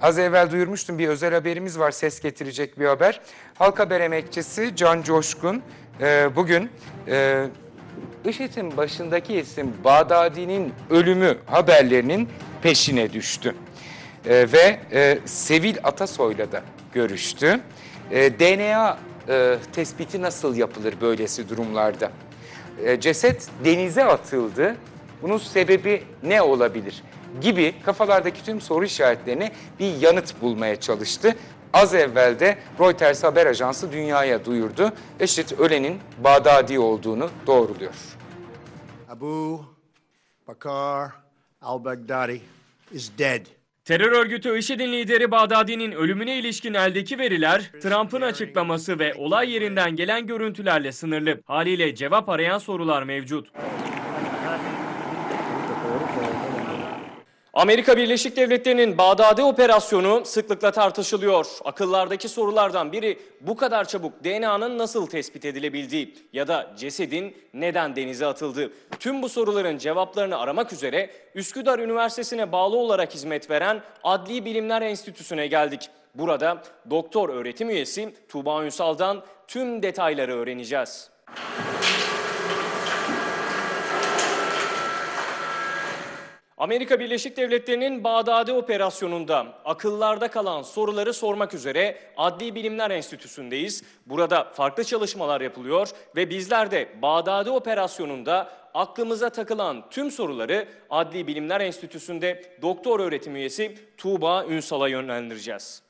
Az evvel duyurmuştum bir özel haberimiz var ses getirecek bir haber. Halk haber emekçisi Can Coşkun e, bugün e, IŞİD'in başındaki isim Bağdadi'nin ölümü haberlerinin peşine düştü. E, ve e, Sevil Atasoy'la da görüştü. E, DNA e, tespiti nasıl yapılır böylesi durumlarda? E, ceset denize atıldı. Bunun sebebi ne olabilir? Gibi kafalardaki tüm soru işaretlerine bir yanıt bulmaya çalıştı. Az evvel de Reuters haber ajansı dünyaya duyurdu. IŞİD ölenin Bağdadi olduğunu doğruluyor. Abu Bakr al-Baghdadi is dead. Terör örgütü IŞİD'in lideri Bağdadi'nin ölümüne ilişkin eldeki veriler, Trump'ın açıklaması ve olay yerinden gelen görüntülerle sınırlı. Haliyle cevap arayan sorular mevcut. Amerika Birleşik Devletleri'nin Bağdadi operasyonu sıklıkla tartışılıyor. Akıllardaki sorulardan biri bu kadar çabuk DNA'nın nasıl tespit edilebildiği ya da cesedin neden denize atıldığı. Tüm bu soruların cevaplarını aramak üzere Üsküdar Üniversitesi'ne bağlı olarak hizmet veren Adli Bilimler Enstitüsü'ne geldik. Burada doktor öğretim üyesi Tuğba Ünsal'dan tüm detayları öğreneceğiz. Amerika Birleşik Devletleri'nin Bağdadi operasyonunda akıllarda kalan soruları sormak üzere Adli Bilimler Enstitüsü'ndeyiz. Burada farklı çalışmalar yapılıyor ve bizler de Bağdadi operasyonunda aklımıza takılan tüm soruları Adli Bilimler Enstitüsü'nde doktor öğretim üyesi Tuğba Ünsal'a yönlendireceğiz.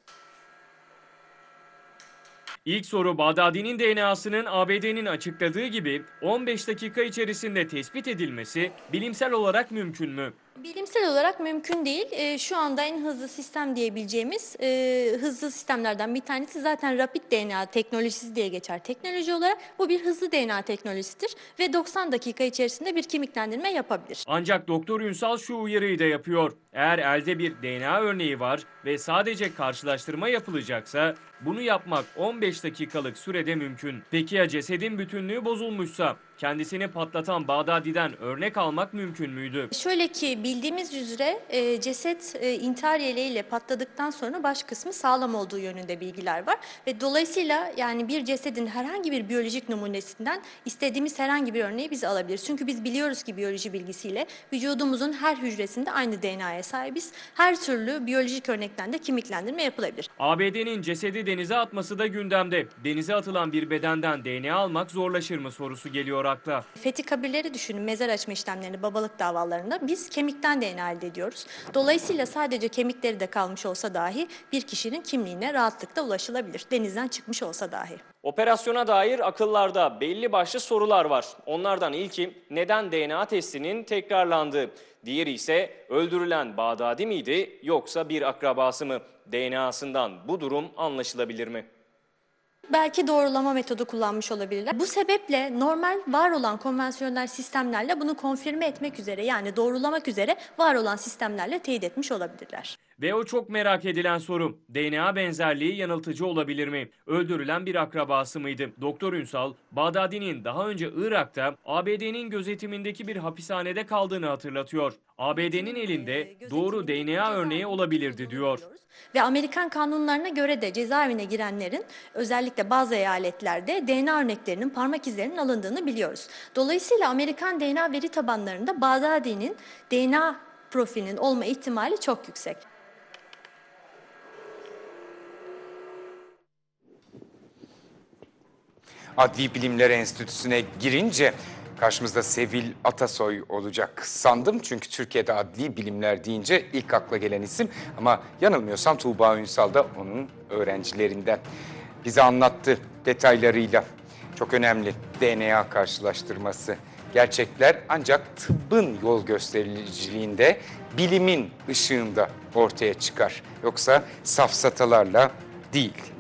İlk soru Bağdadi'nin DNA'sının ABD'nin açıkladığı gibi 15 dakika içerisinde tespit edilmesi bilimsel olarak mümkün mü? Bilimsel olarak mümkün değil. Ee, şu anda en hızlı sistem diyebileceğimiz e, hızlı sistemlerden bir tanesi zaten Rapid DNA teknolojisi diye geçer teknoloji olarak. Bu bir hızlı DNA teknolojisidir ve 90 dakika içerisinde bir kimliklendirme yapabilir. Ancak Doktor Ünsal şu uyarıyı da yapıyor. Eğer elde bir DNA örneği var ve sadece karşılaştırma yapılacaksa bunu yapmak 15 dakikalık sürede mümkün. Peki ya cesedin bütünlüğü bozulmuşsa kendisini patlatan Bağdadi'den örnek almak mümkün müydü? Şöyle ki bildiğimiz üzere e, ceset e, intihar yeleğiyle patladıktan sonra baş kısmı sağlam olduğu yönünde bilgiler var. Ve dolayısıyla yani bir cesedin herhangi bir biyolojik numunesinden istediğimiz herhangi bir örneği biz alabiliriz. Çünkü biz biliyoruz ki biyoloji bilgisiyle vücudumuzun her hücresinde aynı DNA'ya sahibiz. Her türlü biyolojik örnekten de kimliklendirme yapılabilir. ABD'nin cesedi denize atması da gündemde. Denize atılan bir bedenden DNA almak zorlaşır mı sorusu geliyor akla. Fethi kabirleri düşünün mezar açma işlemlerini babalık davalarında biz kemikten DNA elde ediyoruz. Dolayısıyla sadece kemikleri de kalmış olsa dahi bir kişinin kimliğine rahatlıkla ulaşılabilir. Denizden çıkmış olsa dahi. Operasyona dair akıllarda belli başlı sorular var. Onlardan ilki neden DNA testinin tekrarlandığı? Diğeri ise öldürülen Bağdadi miydi yoksa bir akrabası mı? DNA'sından bu durum anlaşılabilir mi? Belki doğrulama metodu kullanmış olabilirler. Bu sebeple normal var olan konvansiyonel sistemlerle bunu konfirme etmek üzere yani doğrulamak üzere var olan sistemlerle teyit etmiş olabilirler. Ve o çok merak edilen soru. DNA benzerliği yanıltıcı olabilir mi? Öldürülen bir akrabası mıydı? Doktor Ünsal, Bağdadi'nin daha önce Irak'ta ABD'nin gözetimindeki bir hapishanede kaldığını hatırlatıyor. ABD'nin elinde doğru DNA örneği olabilirdi diyor. Ve Amerikan kanunlarına göre de cezaevine girenlerin özellikle bazı eyaletlerde DNA örneklerinin parmak izlerinin alındığını biliyoruz. Dolayısıyla Amerikan DNA veri tabanlarında Bağdadi'nin DNA profilinin olma ihtimali çok yüksek. Adli Bilimler Enstitüsü'ne girince karşımızda Sevil Atasoy olacak sandım. Çünkü Türkiye'de adli bilimler deyince ilk akla gelen isim ama yanılmıyorsam Tuğba Ünsal da onun öğrencilerinden. Bize anlattı detaylarıyla. Çok önemli DNA karşılaştırması. Gerçekler ancak tıbbın yol göstericiliğinde, bilimin ışığında ortaya çıkar. Yoksa safsatalarla değil.